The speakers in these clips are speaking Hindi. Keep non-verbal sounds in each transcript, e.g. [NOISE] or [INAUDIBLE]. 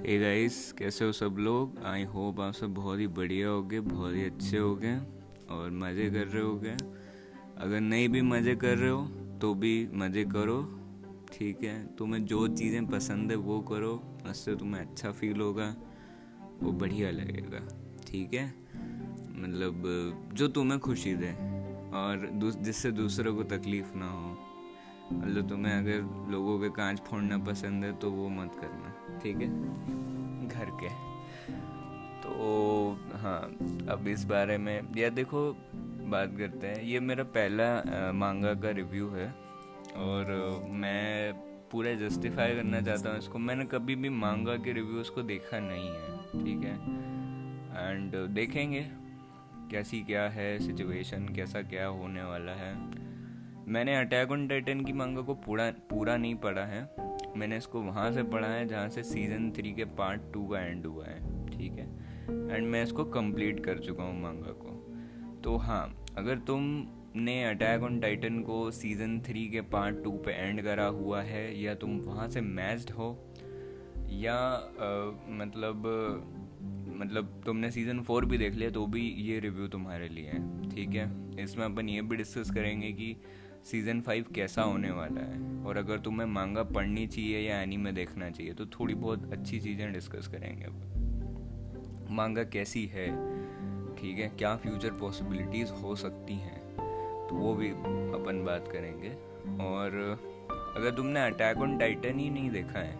हे गाइस कैसे हो सब लोग? आई होप आप सब बहुत ही बढ़िया हो गए बहुत ही अच्छे हो गए और मज़े कर रहे हो गए अगर नहीं भी मज़े कर रहे हो तो भी मज़े करो, ठीक है? तुम्हें जो चीज़ें पसंद है, वो करो। उससे तुम्हें अच्छा फील होगा, वो बढ़िया लगेगा, ठीक है? मतलब जो तुम्हें खुशी दे और जिससे दूसरों को तकलीफ़ ना हो। मतलब तुम्हें अगर लोगों के कांच फोड़ना पसंद है तो वो मत करना। ठीक है, घर के। तो हाँ अब इस बारे में, या देखो, बात करते हैं। ये मेरा पहला मांगा का रिव्यू है और मैं पूरा जस्टिफाई करना चाहता हूँ इसको। मैंने कभी भी मांगा के रिव्यूज़ को देखा नहीं है, ठीक है? एंड देखेंगे कैसी क्या है सिचुएशन कैसा क्या होने वाला है। मैंने अटैक ऑन टाइटन की मांगा को पूरा पूरा नहीं पढ़ा है। मैंने इसको वहाँ से पढ़ा है जहाँ से सीज़न थ्री के पार्ट टू का एंड हुआ है ठीक है? एंड मैं इसको कंप्लीट कर चुका हूँ मांगा को। तो हाँ अगर तुम ने अटैक ऑन टाइटन को सीज़न थ्री के पार्ट टू पे एंड करा हुआ है या तुम वहाँ से मैच्ड हो या आ, मतलब मतलब तुमने सीज़न फोर भी देख लिया तो भी ये रिव्यू तुम्हारे लिए है ठीक है? इसमें अपन ये भी डिस्कस करेंगे कि सीज़न फाइव कैसा होने वाला है? और अगर तुम्हें मांगा पढ़नी चाहिए या एनीमे देखना चाहिए तो थोड़ी बहुत अच्छी चीज़ें डिस्कस करेंगे अब। मांगा कैसी है? ठीक है, क्या फ्यूचर पॉसिबिलिटीज़ हो सकती हैं? तो वो भी अपन बात करेंगे। और अगर तुमने अटैक ऑन टाइटन ही नहीं देखा है,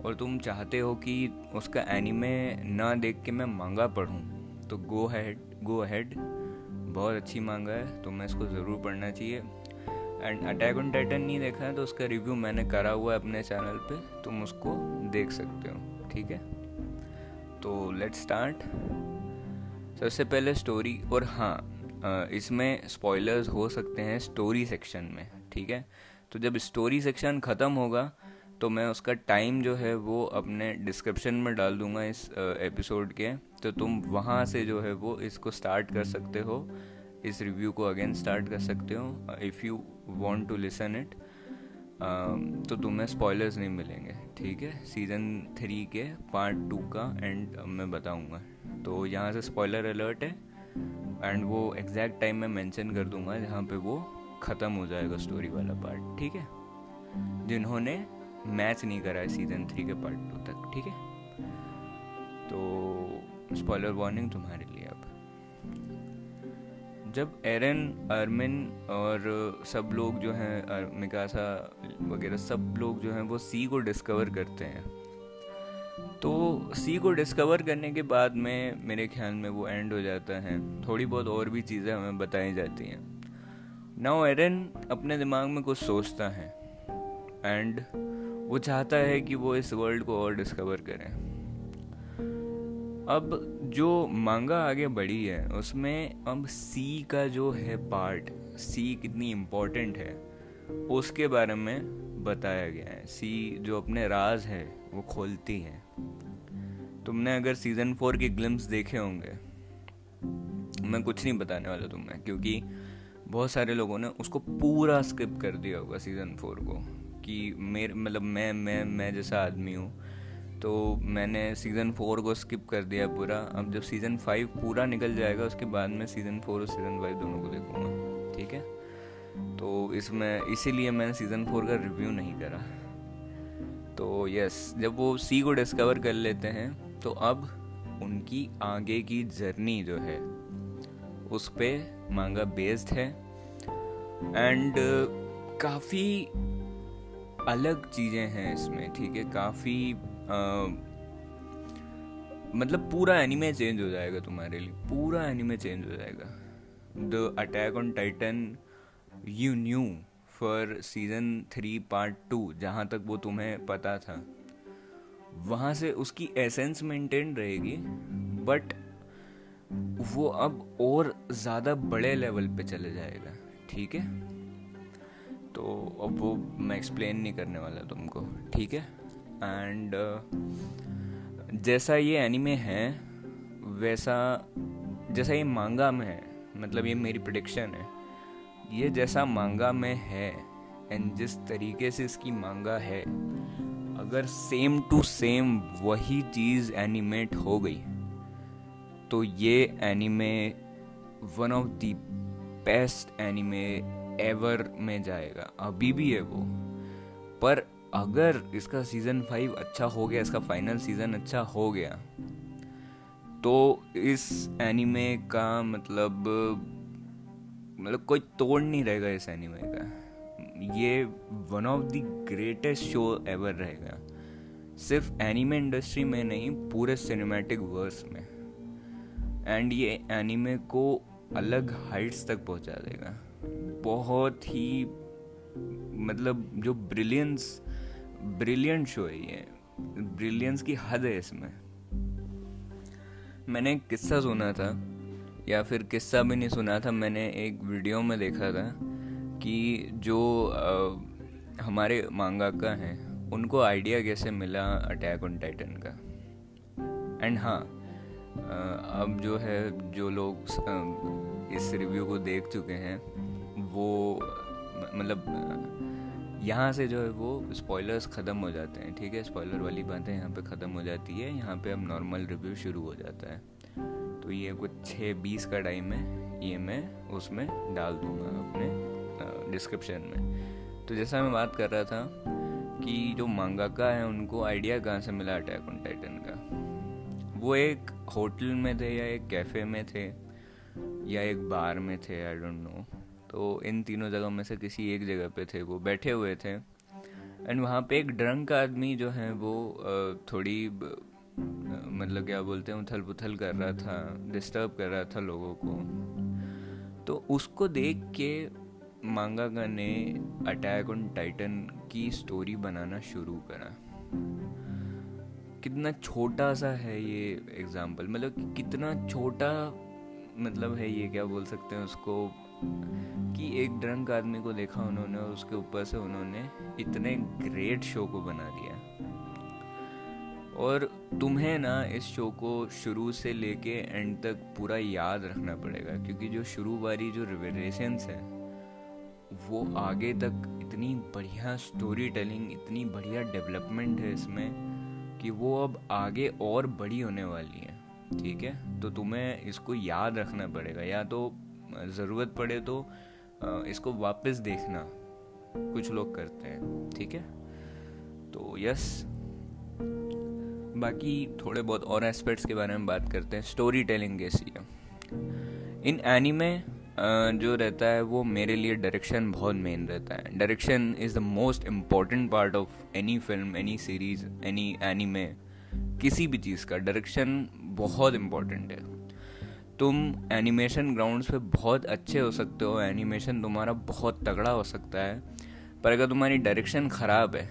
और तुम चाहते हो कि उसका एनीमे ना देख के मैं मांगा पढ़ूँ तो गो हैड गो हैड बहुत अच्छी मांगा है तो मैं इसको ज़रूर पढ़ना चाहिए। एंड अटैक ऑन टाइटन नहीं देखा है तो उसका रिव्यू मैंने करा हुआ है अपने चैनल पे, तुम उसको देख सकते हो, ठीक है? तो लेट स्टार्ट सबसे पहले स्टोरी और हाँ इसमें स्पॉयलर्स हो सकते हैं स्टोरी सेक्शन में, ठीक है? तो जब स्टोरी सेक्शन ख़त्म होगा तो मैं उसका टाइम जो है वो अपने डिस्क्रिप्शन में डाल दूँगा इस एपिसोड के तो तुम वहाँ से जो है वो इसको स्टार्ट कर सकते हो। इस रिव्यू को अगेन स्टार्ट कर सकते हो if you want to listen it तो तुम्हें स्पॉयलर्स नहीं मिलेंगे, ठीक है? सीज़न थ्री के पार्ट टू का एंड मैं बताऊँगा। तो यहाँ से स्पॉयलर अलर्ट है एंड वो एग्जैक्ट टाइम मैं मेंशन कर दूँगा जहाँ पे वो ख़त्म हो जाएगा स्टोरी वाला पार्ट ठीक है? जिन्होंने मैच नहीं करा है सीज़न थ्री के पार्ट टू तक, ठीक है? तो स्पॉयलर वार्निंग तुम्हारे लिए अब। जब एरन, अरमिन और सब लोग जो हैं मिकासा वगैरह सब लोग जो हैं, वो सी को डिस्कवर करते हैं। तो सी को डिस्कवर करने के बाद में मेरे ख्याल में वो एंड हो जाता है। थोड़ी बहुत और भी चीज़ें हमें बताई जाती हैं। नाउ एरन अपने दिमाग में कुछ सोचता है एंड वो चाहता है कि वो इस वर्ल्ड को और डिस्कवर करें। अब जो मांगा आगे बढ़ी है, उसमें अब सी का जो है पार्ट सी कितनी इम्पोर्टेंट है, उसके बारे में बताया गया है। सी जो अपने राज है, वो खोलती है। तुमने अगर सीज़न फोर के ग्लिम्स देखे होंगे, मैं कुछ नहीं बताने वाला तुम्हें, क्योंकि बहुत सारे लोगों ने उसको पूरा स्किप कर दिया होगा सीज़न फोर को, कि मेरे मतलब मैं मैं मैं जैसा आदमी हूँ तो मैंने सीज़न फोर को स्किप कर दिया पूरा। अब जब सीज़न फाइव पूरा निकल जाएगा, उसके बाद मैं सीज़न फोर और सीज़न फाइव दोनों को देखूँगा। ठीक है? तो इसमें, इसीलिए मैंने सीज़न फोर का रिव्यू नहीं करा। तो यस जब वो सी को डिस्कवर कर लेते हैं तो अब उनकी आगे की जर्नी जो है, उस पर मांगा बेस्ड है। एंड काफ़ी अलग चीज़ें हैं इसमें, ठीक है? काफ़ी मतलब पूरा एनिमे चेंज हो जाएगा तुम्हारे लिए। पूरा एनिमे चेंज हो जाएगा। The Attack on Titan you knew for season three part two जहाँ तक वो तुम्हें पता था। वहाँ से उसकी एसेंस मेंटेन रहेगी बट वो अब और ज़्यादा बड़े लेवल पे चले जाएगा, ठीक है? तो अब वो मैं एक्सप्लेन नहीं करने वाला तुमको, ठीक है? एंड uh, जैसा ये एनिमे है वैसा जैसा ये मांगा में है मतलब ये मेरी प्रडिक्शन है ये जैसा मांगा में है एंड जिस तरीके से इसकी मांगा है अगर सेम टू सेम वही चीज़ एनिमेट हो गई तो ये anime one of the best anime ever में जाएगा। अभी भी है वो। पर अगर इसका सीज़न फाइव अच्छा हो गया, इसका फाइनल सीज़न अच्छा हो गया तो इस एनिमे का मतलब मतलब कोई तोड़ नहीं रहेगा इस एनिमे का। ये one of the greatest show ever रहेगा। सिर्फ़ एनिमे इंडस्ट्री में नहीं, पूरे सिनेमैटिक वर्स में। एंड ये एनिमे को अलग हाइट्स तक पहुँचा देगा। बहुत ही मतलब जो ब्रिलियंस ब्रिलियंट शो है ये। ब्रिलियंस की हद है इसमें। मैंने एक किस्सा सुना था या फिर किस्सा भी नहीं सुना था मैंने एक वीडियो में देखा था कि जो आ, हमारे मांगाका हैं उनको आइडिया कैसे मिला अटैक ऑन टाइटन का? एंड हाँ अब जो है जो लोग इस रिव्यू को देख चुके हैं वो मतलब यहाँ से जो है वो स्पॉयलर्स ख़त्म हो जाते हैं, ठीक है? स्पॉयलर वाली बातें यहाँ पे ख़त्म हो जाती है। यहाँ पे अब नॉर्मल रिव्यू शुरू हो जाता है। तो ये कुछ छः बीस का टाइम है, ये मैं उसमें डाल दूँगा अपने डिस्क्रिप्शन में। तो जैसा मैं बात कर रहा था कि जो मांगाका है, उनको आइडिया कहाँ से मिला अटैक ऑन टाइटन का? वो एक होटल में थे या एक कैफ़े में थे या एक बार में थे? आई डोंट नो तो इन तीनों जगह में से किसी एक जगह पे थे, वो बैठे हुए थे। एंड वहाँ पे एक ड्रंक आदमी जो है, वो थोड़ी मतलब क्या बोलते हैं उथल पुथल कर रहा था डिस्टर्ब कर रहा था लोगों को। तो उसको देख के मांगागा ने अटैक ऑन टाइटन की स्टोरी बनाना शुरू करा। कितना छोटा सा है ये एग्ज़ाम्पल मतलब कितना छोटा मतलब है ये, क्या बोल सकते हैं उसको? कि एक ड्रंक आदमी को देखा उन्होंने और उसके ऊपर से उन्होंने इतने ग्रेट शो को बना दिया। और तुम्हें ना इस शो को शुरू से लेके एंड तक पूरा याद रखना पड़ेगा, क्योंकि जो शुरू वाली जो रिवेलेशंस है, वो आगे तक इतनी बढ़िया स्टोरी टेलिंग इतनी बढ़िया डेवलपमेंट है इसमें कि वो अब आगे और बड़ी होने वाली है, ठीक है? तो तुम्हें इसको याद रखना पड़ेगा, या तो ज़रूरत पड़े तो इसको वापस देखना। कुछ लोग करते हैं, ठीक है? तो यस बाकी थोड़े बहुत और एस्पेक्ट्स के बारे में बात करते हैं। स्टोरी टेलिंग कैसी है इन एनीमे जो रहता है, वो मेरे लिए डायरेक्शन बहुत मेन रहता है। Direction is the most important part of any film any series any anime किसी भी चीज़ का। डायरेक्शन बहुत इंपॉर्टेंट है। तुम एनिमेशन ग्राउंड्स पे बहुत अच्छे हो सकते हो, एनिमेशन तुम्हारा बहुत तगड़ा हो सकता है, पर अगर तुम्हारी डायरेक्शन ख़राब है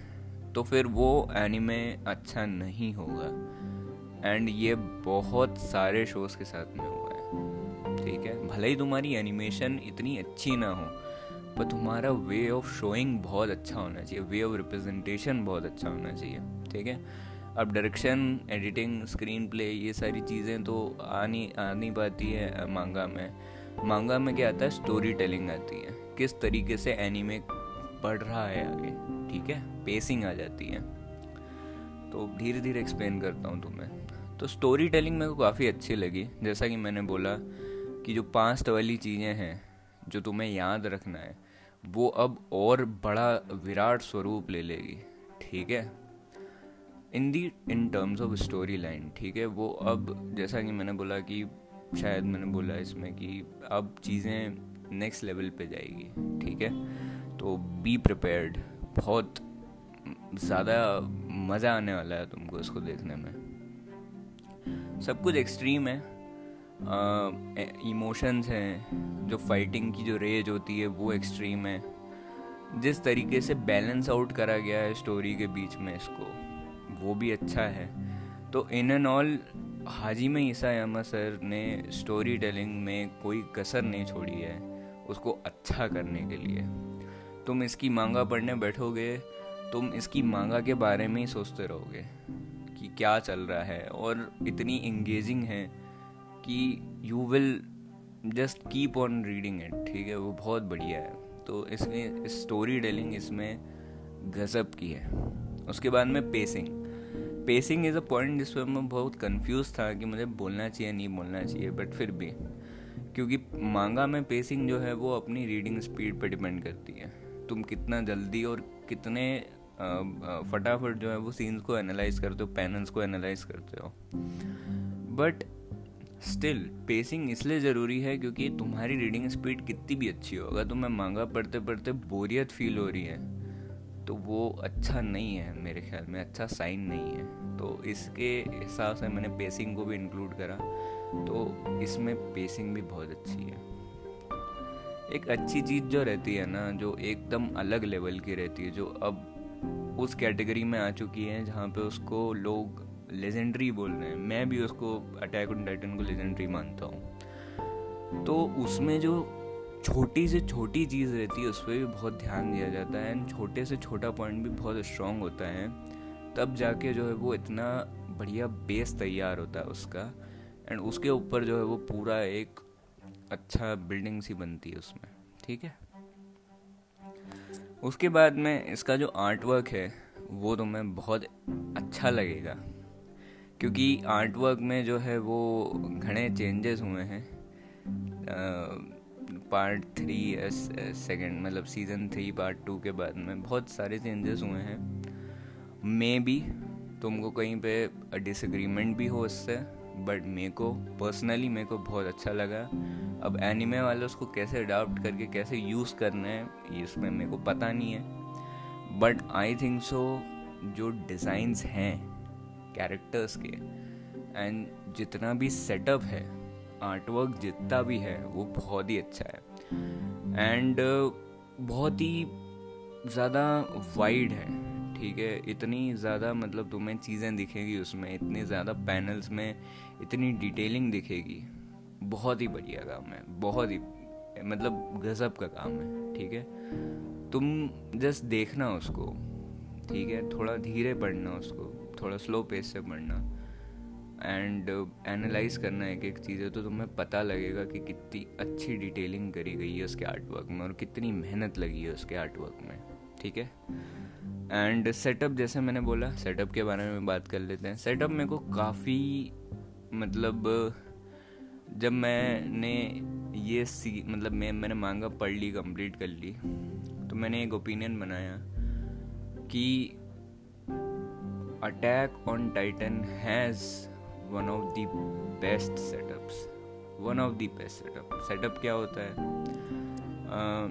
तो फिर वो एनिमे अच्छा नहीं होगा। एंड ये बहुत सारे शोज़ के साथ में हुआ है। ठीक है? भले ही तुम्हारी एनिमेशन इतनी अच्छी ना हो, पर तुम्हारा वे ऑफ़ शोइंग बहुत अच्छा होना चाहिए वे ऑफ़ रिप्रेजेंटेशन बहुत अच्छा होना चाहिए। ठीक है? अब डायरेक्शन एडिटिंग स्क्रीन प्ले ये सारी चीज़ें तो आ नहीं आ नहीं पाती है मांगा में। मांगा में क्या आता है? स्टोरी टेलिंग आती है। किस तरीके से एनिमे बढ़ रहा है आगे, ठीक है? पेसिंग आ जाती है। तो धीरे धीरे एक्सप्लेन करता हूँ तुम्हें। तो स्टोरी टेलिंग मेरे को काफ़ी अच्छी लगी। जैसा कि मैंने बोला कि जो पास्ट वाली चीज़ें हैं, जो तुम्हें याद रखना है, वो अब और बड़ा विराट स्वरूप ले लेगी, ठीक है? In the in terms of story line ठीक है? वो अब, जैसा कि मैंने बोला कि शायद मैंने बोला इसमें कि अब चीज़ें नेक्स्ट लेवल पे जाएगी, ठीक है? तो बी प्रिपेयर्ड बहुत ज़्यादा मज़ा आने वाला है तुमको इसको देखने में। सब कुछ एक्सट्रीम है। इमोशंस हैं, जो फाइटिंग की जो रेज होती है, वो एक्सट्रीम है। जिस तरीके से बैलेंस आउट करा गया है स्टोरी के बीच में इसको। वो भी अच्छा है। तो इन and all Hajime Isayama sir ने स्टोरी टेलिंग में कोई कसर नहीं छोड़ी है उसको अच्छा करने के लिए। तुम इसकी मांगा पढ़ने बैठोगे, तुम इसकी मांगा के बारे में ही सोचते रहोगे कि क्या चल रहा है और इतनी इंगेजिंग है कि you will just keep on reading it ठीक है? वो बहुत बढ़िया है। तो इसमें स्टोरी टेलिंग इसमें गज़ब की है। उसके बाद में pacing pacing is a point जिस पर मैं बहुत कंफ्यूज था कि मुझे बोलना चाहिए, नहीं बोलना चाहिए बट फिर भी, क्योंकि मांगा में पेसिंग जो है वो अपनी रीडिंग स्पीड पर डिपेंड करती है। तुम कितना जल्दी और कितने फटाफट जो है वो सीन्स को एनालाइज करते हो पैनल्स को एनालाइज करते हो। बट स्टिल पेसिंग इसलिए ज़रूरी है क्योंकि तुम्हारी रीडिंग स्पीड कितनी भी अच्छी हो, अगर तुम्हें मांगा पढ़ते पढ़ते बोरियत फील हो रही है तो वो अच्छा नहीं है मेरे ख्याल में अच्छा साइन नहीं है। तो इसके हिसाब से मैंने पेसिंग को भी इंक्लूड करा। तो इसमें पेसिंग भी बहुत अच्छी है। एक अच्छी चीज़ जो रहती है ना, जो एकदम अलग लेवल की रहती है, जो अब उस कैटेगरी में आ चुकी है जहाँ पे उसको लोग लेजेंडरी बोल रहे हैं। मैं भी उसको अटैक ऑन टाइटन को लेजेंडरी मानता हूँ। तो उसमें जो छोटी से छोटी चीज़ रहती है, उस पर भी बहुत ध्यान दिया जाता है एंड छोटे से छोटा पॉइंट भी बहुत स्ट्रांग होता है। तब जाके जो है वो इतना बढ़िया बेस तैयार होता है उसका एंड उसके ऊपर जो है वो पूरा एक अच्छा बिल्डिंग सी बनती है उसमें, ठीक है? उसके बाद में इसका जो आर्ट वर्क है, वो तुम्हें बहुत अच्छा लगेगा, क्योंकि आर्ट वर्क में जो है वो घने चेंजेस हुए हैं। पार्ट थ्री सेकेंड मतलब सीज़न थ्री पार्ट टू के बाद में बहुत सारे चेंजेस हुए हैं। मे भी तुमको कहीं पे डिसग्रीमेंट भी हो उससे बट मेरे को पर्सनली मेरे को बहुत अच्छा लगा। अब एनिमे वाले उसको कैसे अडाप्ट करके कैसे यूज़ करना है इसमें मेरे को पता नहीं है। बट आई थिंक सो जो डिज़ाइंस हैं कैरेक्टर्स के एंड जितना भी सेटअप है आर्टवर्क जितना भी है, वो बहुत ही अच्छा है। एंड बहुत ही ज़्यादा वाइड है, ठीक है? इतनी ज़्यादा मतलब तुम्हें चीज़ें दिखेगी उसमें, इतनी ज़्यादा पैनल्स में, इतनी डिटेलिंग दिखेगी। बहुत ही बढ़िया काम है, बहुत ही मतलब गज़ब का काम है, ठीक है? तुम जस्ट देखना उसको, ठीक है? थोड़ा धीरे पढ़ना उसको, थोड़ा स्लो पेस से पढ़ना एंड एनालाइज uh, करना एक एक चीज़ें तो तुम्हें पता लगेगा कि कितनी अच्छी डिटेलिंग करी गई है उसके आर्ट वर्क में और कितनी मेहनत लगी है उसके आर्ट वर्क में ठीक है? एंड सेटअप जैसे मैंने बोला सेटअप के बारे में बात कर लेते हैं। सेटअप मेरे को काफ़ी मतलब जब मैंने ये सी मतलब मैं मैंने मांगा पढ़ ली कंप्लीट कर ली तो मैंने एक ओपिनियन बनाया कि Attack on Titan has one of the best setups one of the best setup setup क्या होता है? आ,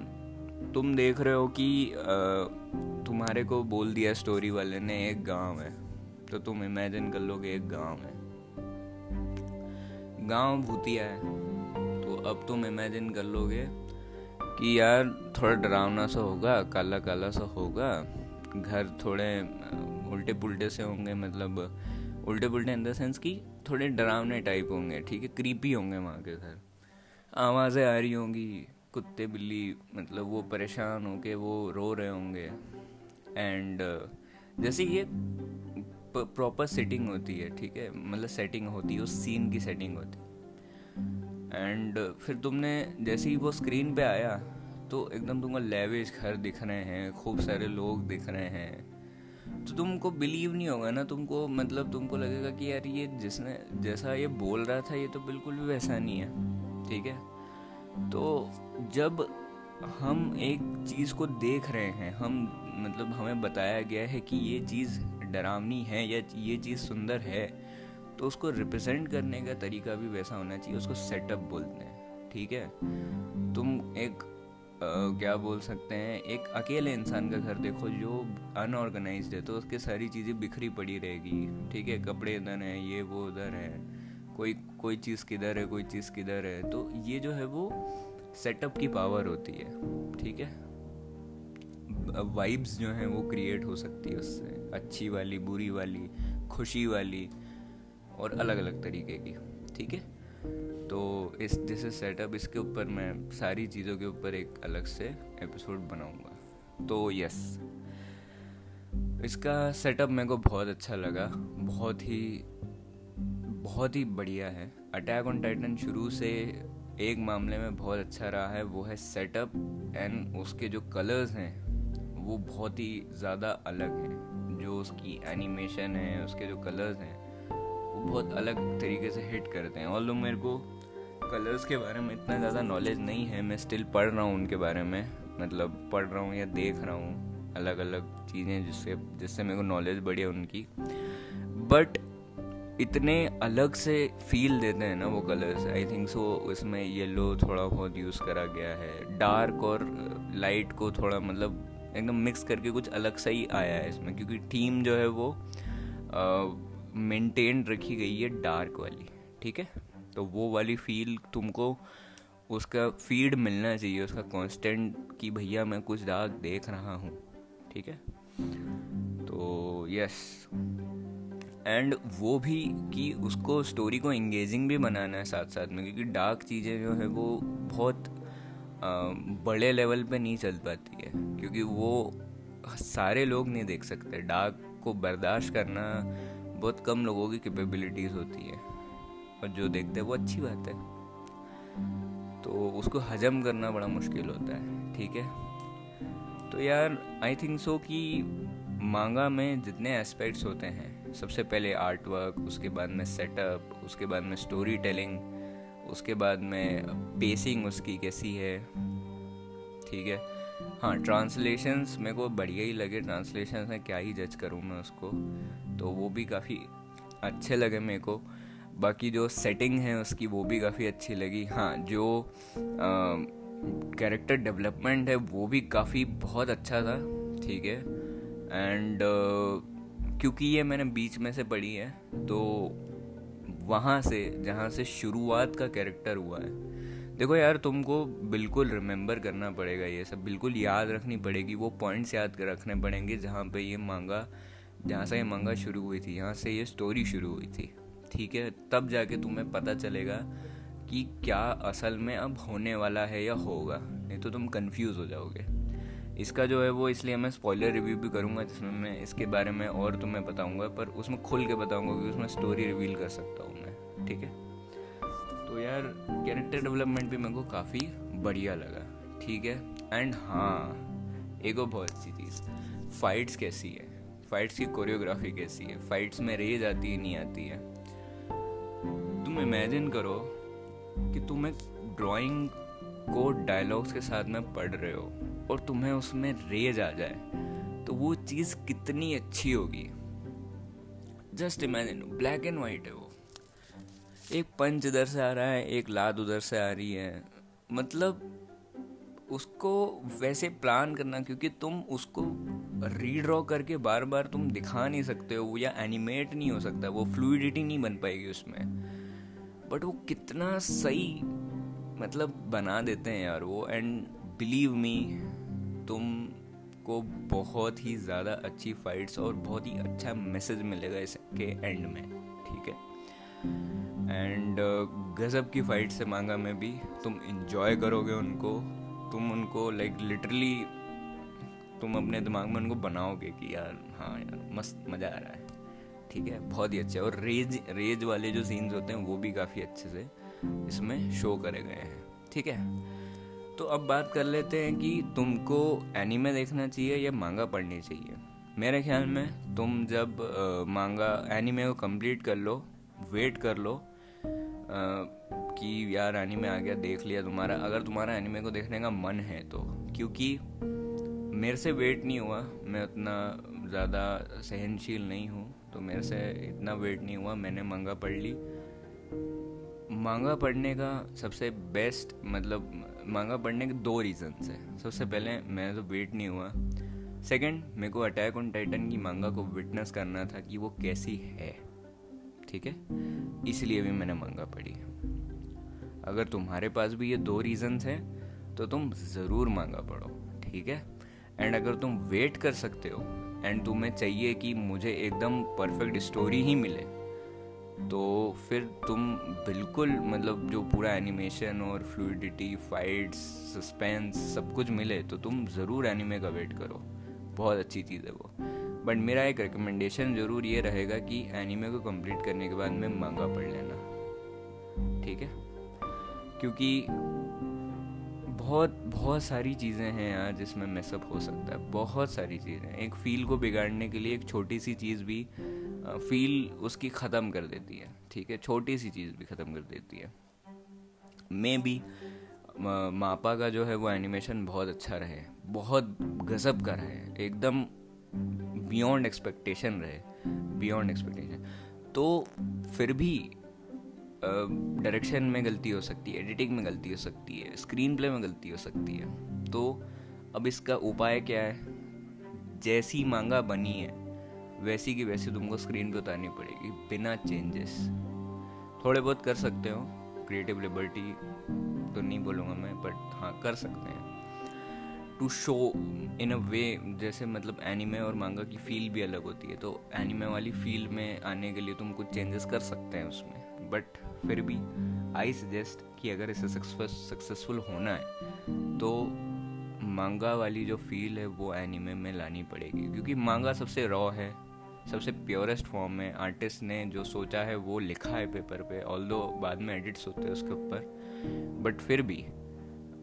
तुम देख रहे हो कि आ, तुम्हारे को बोल दिया स्टोरी वाले ने एक गाँव है। तो तुम इमेजिन कर लोगे एक गाँव है। गाँव भूतिया है। तो अब तुम इमेजिन कर लोगे कि यार थोड़ा डरावना सा होगा काला काला सा होगा। घर थोड़े उल्टे पुल्टे से होंगे मतलब उल्टे पुल्टे इन द सेंस कि थोड़े डरावने टाइप होंगे, ठीक है? क्रीपी होंगे वहाँ के घर आवाज़ें आ रही होंगी, कुत्ते बिल्ली मतलब वो परेशान होके वो रो रहे होंगे। एंड जैसे ये प्रॉपर सेटिंग होती है, ठीक है? मतलब सेटिंग होती है, उस सीन की सेटिंग होती है। एंड फिर तुमने जैसे ही वो स्क्रीन पे आया तो एकदम तुमको लेवेज घर दिख रहे हैं, खूब सारे लोग दिख रहे हैं। तो तुमको बिलीव नहीं होगा ना, तुमको मतलब तुमको लगेगा कि यार ये जिसने, जैसा ये बोल रहा था, ये तो बिल्कुल भी वैसा नहीं है, ठीक है? तो जब हम एक चीज़ को देख रहे हैं, हम मतलब हमें बताया गया है कि ये चीज़ डरावनी है या ये चीज़ सुंदर है तो उसको रिप्रेजेंट करने का तरीका भी वैसा होना चाहिए, उसको सेटअप बोलते हैं, ठीक है? तुम एक क्या बोल सकते हैं, एक अकेले इंसान का घर देखो जो अनऑर्गेनाइज है तो उसके सारी चीज़ें बिखरी पड़ी रहेगी। ठीक है, कपड़े इधर हैं, ये वो उधर है, कोई कोई चीज़ किधर है, कोई चीज़ किधर है तो ये जो है वो सेटअप की पावर होती है। ठीक है? वाइब्स जो हैं वो क्रिएट हो सकती है उससे, अच्छी वाली, बुरी वाली, खुशी वाली और अलग अलग तरीके की। ठीक है? तो इस दिस इज़ सेटअप इसके ऊपर मैं सारी चीज़ों के ऊपर एक अलग से एपिसोड बनाऊँगा। तो यस इसका सेटअप मेरे को बहुत अच्छा लगा। बहुत ही बहुत ही बढ़िया है। अटैक ऑन टाइटन शुरू से एक मामले में बहुत अच्छा रहा है। वो है सेटअप एंड उसके जो कलर्स हैं, वो बहुत ही ज़्यादा अलग हैं। जो उसकी एनिमेशन है, उसके जो कलर्स हैं, वो बहुत अलग तरीके से हिट करते हैं। और लोग मेरे को कलर्स के बारे में इतना ज़्यादा नॉलेज नहीं है, मैं स्टिल पढ़ रहा हूँ उनके बारे में। मतलब पढ़ रहा हूँ या देख रहा हूँ अलग अलग चीज़ें जिससे जिससे मेरे को नॉलेज बढ़ी है उनकी। बट इतने अलग से फील देते हैं ना वो कलर्स आई थिंक सो उसमें येलो थोड़ा बहुत यूज़ करा गया है। डार्क और लाइट को थोड़ा मतलब एकदम मिक्स करके कुछ अलग सा ही आया है इसमें, क्योंकि थीम जो है वो मेंटेन रखी गई है डार्क वाली, ठीक है? तो वो वाली फील तुमको उसका फ़ीड मिलना चाहिए उसका कांस्टेंट कि भैया मैं कुछ डार्क देख रहा हूँ ठीक है? तो यस एंड वो भी कि उसको स्टोरी को इंगेजिंग भी बनाना है साथ साथ में क्योंकि डार्क चीज़ें जो है वो बहुत आ, बड़े लेवल पे नहीं चल पाती है क्योंकि वो सारे लोग नहीं देख सकते। डार्क को बर्दाश्त करना बहुत कम लोगों की कैपेबिलिटीज़ होती है। और जो देखते हैं वो अच्छी बात है। तो उसको हजम करना बड़ा मुश्किल होता है, ठीक है? तो यार आई थिंक सो कि मांगा में जितने एस्पेक्ट्स होते हैं, सबसे पहले आर्ट वर्क उसके बाद में सेटअप उसके बाद में स्टोरी टेलिंग उसके बाद में पेसिंग उसकी कैसी है, ठीक है? हाँ ट्रांसलेशंस मेरे को बढ़िया ही लगे। ट्रांसलेशन में क्या ही जज करूँ मैं उसको? तो वो भी काफ़ी अच्छे लगे मेरे को। बाकी जो सेटिंग है उसकी वो भी काफ़ी अच्छी लगी। हाँ जो कैरेक्टर डेवलपमेंट है वो भी काफ़ी बहुत अच्छा था ठीक है? एंड uh, क्योंकि ये मैंने बीच में से पढ़ी है तो वहाँ से जहाँ से शुरुआत का कैरेक्टर हुआ है। देखो यार तुमको बिल्कुल रिमेंबर करना पड़ेगा ये सब। बिल्कुल याद रखनी पड़ेगी वो पॉइंट्स याद कर रखने पड़ेंगे जहाँ पे ये मांगा जहाँ से ये मांगा शुरू हुई थी यहाँ से ये स्टोरी शुरू हुई थी। ठीक है, तब जाके तुम्हें पता चलेगा कि क्या असल में अब होने वाला है या होगा। नहीं तो तुम कंफ्यूज हो जाओगे। इसका जो है वो इसलिए मैं स्पॉइलर रिव्यू भी करूँगा, जिसमें मैं इसके बारे में और तुम्हें बताऊँगा, पर उसमें खुल के बताऊँगा कि उसमें स्टोरी रिवील कर सकता हूँ मैं, ठीक है? तो यार कैरेक्टर डेवलपमेंट भी मेरे को काफ़ी बढ़िया लगा, ठीक है? एंड हाँ एक और बहुत अच्छी चीज़ फाइट्स कैसी है? फाइट्स की कोरियोग्राफी कैसी है? फाइट्स में रेज आती है, नहीं आती है? तुम इमेजिन करो कि तुम एक ड्राइंग को डायलॉग्स के साथ में पढ़ रहे हो और तुम्हें उसमें रेज आ जाए तो वो चीज़ कितनी अच्छी होगी? Just imagine black and white है वो। एक पंच इधर से आ रहा है, एक लाद उधर से आ रही है। मतलब उसको वैसे प्लान करना क्योंकि तुम उसको रीड्रॉ करके बार बार तुम दिखा नहीं सकते हो या एनिमेट नहीं हो सकता वो फ्लूडिटी नहीं बन पाएगी उसमें। बट वो कितना सही मतलब बना देते हैं यार वो एंड बिलीव मी तुम को बहुत ही ज़्यादा अच्छी फाइट्स और बहुत ही अच्छा मैसेज मिलेगा इसके एंड में ठीक है? एंड uh, गज़ब की फाइट से मांगा मैं भी तुम इंजॉय करोगे उनको। तुम उनको लाइक like, लिटरली तुम अपने दिमाग में उनको बनाओगे कि यार हाँ यार मस्त मज़ा आ रहा है। ठीक है बहुत ही अच्छे। और रेज रेज वाले जो सीन्स होते हैं वो भी काफ़ी अच्छे से इसमें शो करे गए हैं। ठीक है? तो अब बात कर लेते हैं कि तुमको एनीमे देखना चाहिए या मांगा पढ़नी चाहिए। मेरे ख्याल में तुम जब मांगा एनीमे को कंप्लीट कर लो वेट कर लो कि यार एनीमे आ गया, देख लिया तुम्हारा। अगर तुम्हारा एनीमे को देखने का मन है तो। क्योंकि मेरे से वेट नहीं हुआ। मैं उतना ज़्यादा सहनशील नहीं हूँ तो मेरे से इतना वेट नहीं हुआ। मैंने मांगा पढ़ ली। मांगा पढ़ने का सबसे बेस्ट मतलब मांगा पढ़ने के दो रीज़न्स है। सबसे पहले, मैं तो वेट नहीं हुआ। सेकंड मेरे को अटैक ऑन टाइटन की मांगा को विटनेस करना था कि वो कैसी है। ठीक है? इसलिए भी मैंने मांगा पढ़ी अगर तुम्हारे पास भी ये दो रीजंस हैं तो तुम ज़रूर मांगा पड़ो ठीक है? एंड अगर तुम वेट कर सकते हो एंड तुम्हें चाहिए कि मुझे एकदम परफेक्ट स्टोरी ही मिले तो फिर तुम बिल्कुल मतलब जो पूरा एनिमेशन और फ्लूडिटी फाइट्स सस्पेंस सब कुछ मिले तो तुम ज़रूर एनिमे का वेट करो। बहुत अच्छी चीज़ है वो। बट मेरा एक रिकमेंडेशन ज़रूर ये रहेगा कि एनिमे को कंप्लीट करने के बाद में मांगा पढ़ लेना। ठीक है? क्योंकि बहुत बहुत सारी चीज़ें हैं यार जिसमें मेसअप हो सकता है। बहुत सारी चीज़ें। एक फील को बिगाड़ने के लिए एक छोटी सी चीज़ भी फील उसकी ख़त्म कर देती है। ठीक है? छोटी सी चीज़ भी ख़त्म कर देती है। मे बी मापा का जो है वो एनिमेशन बहुत अच्छा रहे। बहुत गज़ब का रहे। एकदम बियॉन्ड एक्सपेक्टेशन रहे बियॉन्ड एक्सपेक्टेशन। तो फिर भी डायरेक्शन uh, में गलती हो सकती है एडिटिंग में गलती हो सकती है स्क्रीन प्ले में गलती हो सकती है। तो अब इसका उपाय क्या है? जैसी मांगा बनी है वैसी की वैसी तुमको स्क्रीन पे उतारनी पड़ेगी बिना चेंजेस थोड़े बहुत कर सकते हो क्रिएटिव लिबर्टी तो नहीं बोलूँगा मैं बट हाँ कर सकते हैं। टू शो इन अ वे जैसे मतलब एनिमे और मांगा की फील भी अलग होती है तो एनिमे वाली फील में आने के लिए तुम कुछ चेंजेस कर सकते हैं उसमें। बट फिर भी आई सजेस्ट कि अगर इसे सक्सेसफुल होना है तो मांगा वाली जो फील है वो एनिमे में लानी पड़ेगी। क्योंकि मांगा सबसे रॉ है, सबसे प्योरेस्ट फॉर्म में आर्टिस्ट ने जो सोचा है वो लिखा है पेपर पे ऑल बाद में एडिट्स होते हैं उसके ऊपर। बट फिर भी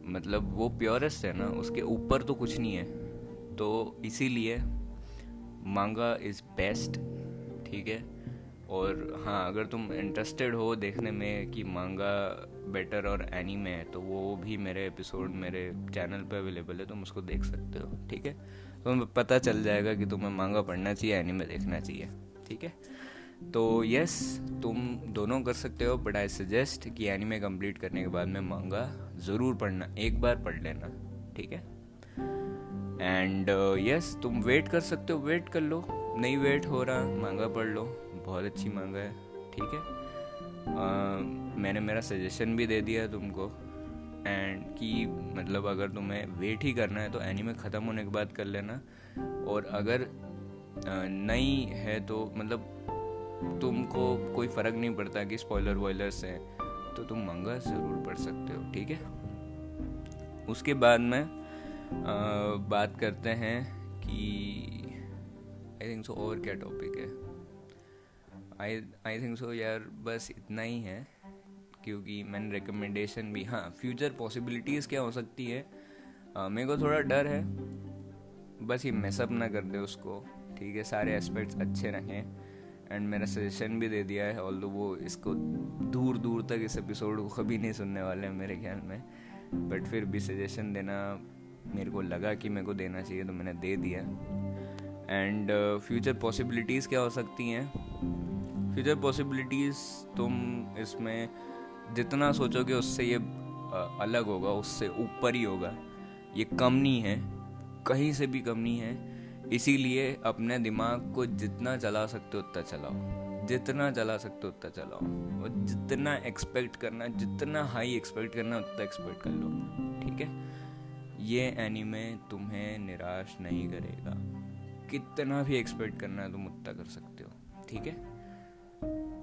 मतलब वो प्योरेस्ट है ना, उसके ऊपर तो कुछ नहीं है। तो इसीलिए मांगा इज़ बेस्ट ठीक है? और हाँ अगर तुम इंटरेस्टेड हो देखने में कि मांगा बेटर और एनीमे है तो वो भी मेरे एपिसोड मेरे चैनल पे अवेलेबल है, तुम उसको देख सकते हो, ठीक है? तो पता चल जाएगा कि तुम्हें मांगा पढ़ना चाहिए एनीमे देखना चाहिए, ठीक है? तो यस तुम दोनों कर सकते हो बट आई सजेस्ट कि एनिमे कंप्लीट करने के बाद में मांगा ज़रूर पढ़ना एक बार पढ़ लेना ठीक है? एंड यस uh, yes, तुम वेट कर सकते हो वेट कर लो नहीं वेट हो रहा मांगा पढ़ लो बहुत अच्छी मांगा है ठीक है? Uh, मैंने मेरा सजेशन भी दे दिया तुमको एंड कि मतलब अगर तुम्हें वेट ही करना है तो एनीमे ख़त्म होने के बाद कर लेना और अगर uh, नहीं है तो मतलब तुमको कोई फ़र्क नहीं पड़ता कि स्पॉयलर वॉयलर्स हैं तो तुम मंगा ज़रूर पढ़ सकते हो ठीक है? उसके बाद में आ, बात करते हैं कि आई थिंक सो और क्या टॉपिक है? आई आई थिंक सो यार बस इतना ही है क्योंकि मैंने रिकमेंडेशन भी हाँ फ्यूचर पॉसिबिलिटीज़ क्या हो सकती है? मेरे को थोड़ा डर है बस ये मैसअप ना कर दे उसको ठीक है? सारे एस्पेक्ट्स अच्छे रहें। एंड मेरा सजेशन भी दे दिया है ऑल वो इसको दूर दूर तक इस एपिसोड को कभी नहीं सुनने वाले हैं मेरे ख्याल में। बट फिर भी सजेशन देना मेरे को लगा कि मेरे को देना चाहिए तो मैंने दे दिया। एंड फ्यूचर पॉसिबिलिटीज़ क्या हो सकती हैं? फ्यूचर पॉसिबिलिटीज़ तुम इसमें जितना सोचोगे उससे ये uh, अलग होगा उससे ऊपर ही होगा। ये कम नहीं है कहीं से भी कम नहीं है। इसीलिए अपने दिमाग को जितना चला सकते हो उतना चलाओ। जितना चला सकते हो उतना चलाओ। और जितना एक्सपेक्ट करना जितना हाई एक्सपेक्ट करना उतना एक्सपेक्ट कर लो। ठीक है? ये एनीमे तुम्हें निराश नहीं करेगा। कितना भी एक्सपेक्ट करना है, तुम उतना कर सकते हो। ठीक है?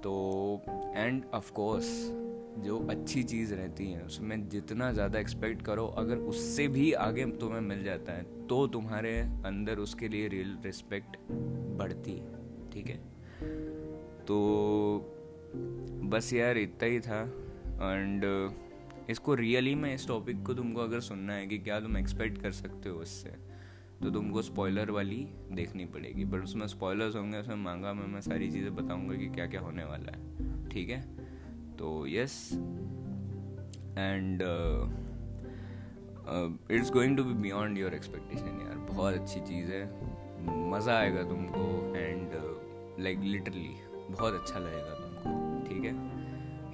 तो एंड ऑफ़ कोर्स जो अच्छी चीज़ रहती है, उसमें जितना ज़्यादा एक्सपेक्ट करो, अगर उससे भी आगे तुम्हें मिल जाता है तो तुम्हारे अंदर उसके लिए रियल रिस्पेक्ट बढ़ती है, ठीक है? तो बस यार इतना ही था एंड इसको रियली में इस टॉपिक को तुमको अगर सुनना है कि क्या तुम एक्सपेक्ट कर सकते हो उससे तो तुमको स्पॉइलर वाली देखनी पड़ेगी बट उसमें स्पॉयलर्स होंगे, उसमें मांगा में मैं सारी चीज़ें बताऊँगा कि क्या क्या होने वाला है, ठीक है? तो yes and it's going to be beyond your expectation यार. बहुत अच्छी चीज़ है. मज़ा आएगा तुमको एंड लाइक लिटरली बहुत अच्छा लगेगा तुमको. ठीक है?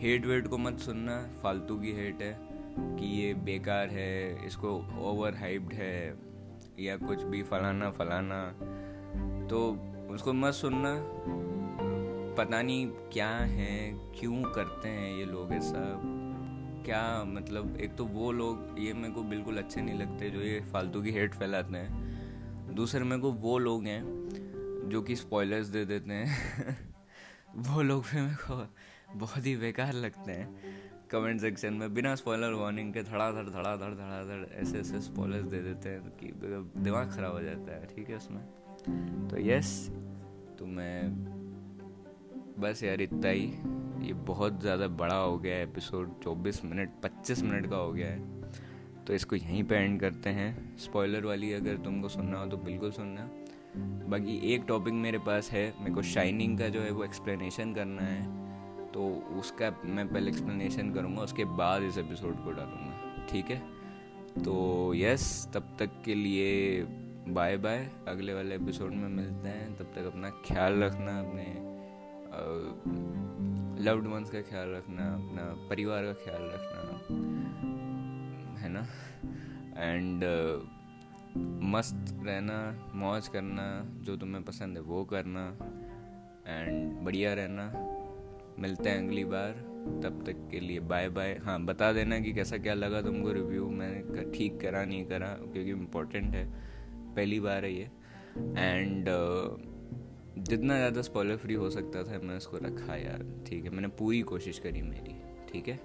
हेट वेट को मत सुनना. फालतू की हेट है कि ये बेकार है, इसको ओवर हाइप्ड है या कुछ भी फलाना फलाना. तो उसको मत सुनना. पता नहीं क्या है, क्यों करते हैं ये लोग ऐसा। क्या मतलब एक तो वो लोग, ये मेरे को बिल्कुल अच्छे नहीं लगते जो ये फालतू की हेट फैलाते हैं। दूसरे मेरे को वो लोग हैं जो कि स्पॉयलर्स दे देते हैं। [LAUGHS] वो लोग भी मेरे को बहुत ही बेकार लगते हैं। कमेंट सेक्शन में बिना स्पॉयलर वार्निंग के धड़ाधड़ धड़ाधड़ धड़ाधड़, ऐसे ऐसे स्पॉयलर्स दे देते हैं कि दिमाग ख़राब हो जाता है, ठीक है उसमें? तो यस तो मैं बस यार इतना ही। ये बहुत ज़्यादा बड़ा हो गया है एपिसोड 24 मिनट 25 मिनट का हो गया है। तो इसको यहीं पे एंड करते हैं। स्पॉइलर वाली अगर तुमको सुनना हो तो बिल्कुल सुनना। बाकी एक टॉपिक मेरे पास है, मेरे को शाइनिंग का जो है वो एक्सप्लेनेशन करना है। तो उसका मैं पहले एक्सप्लेनेशन करूँगा, उसके बाद इस एपिसोड को डालूँगा। ठीक है? तो यस तब तक के लिए बाय बाय अगले वाले एपिसोड में मिलते हैं। तब तक अपना ख्याल रखना, अपने लव्ड वंस का ख्याल रखना अपना परिवार का ख्याल रखना है ना? एंड मस्त रहना मौज करना जो तुम्हें पसंद है वो करना एंड बढ़िया रहना। मिलते हैं अगली बार तब तक के लिए बाय बाय हाँ बता देना कि कैसा क्या लगा तुमको रिव्यू मैंने ठीक करा नहीं करा क्योंकि इम्पोर्टेंट है। पहली बार है ये। एंड uh, जितना ज़्यादा स्पॉलर फ्री हो सकता था मैं उसको रखा यार। ठीक है मैंने पूरी कोशिश करी मेरी। ठीक है?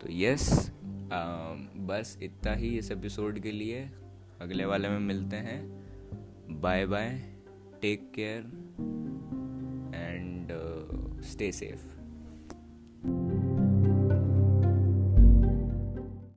तो यस आ, बस इतना ही इस एपिसोड के लिए। अगले वाले में मिलते हैं। Bye bye take care and stay safe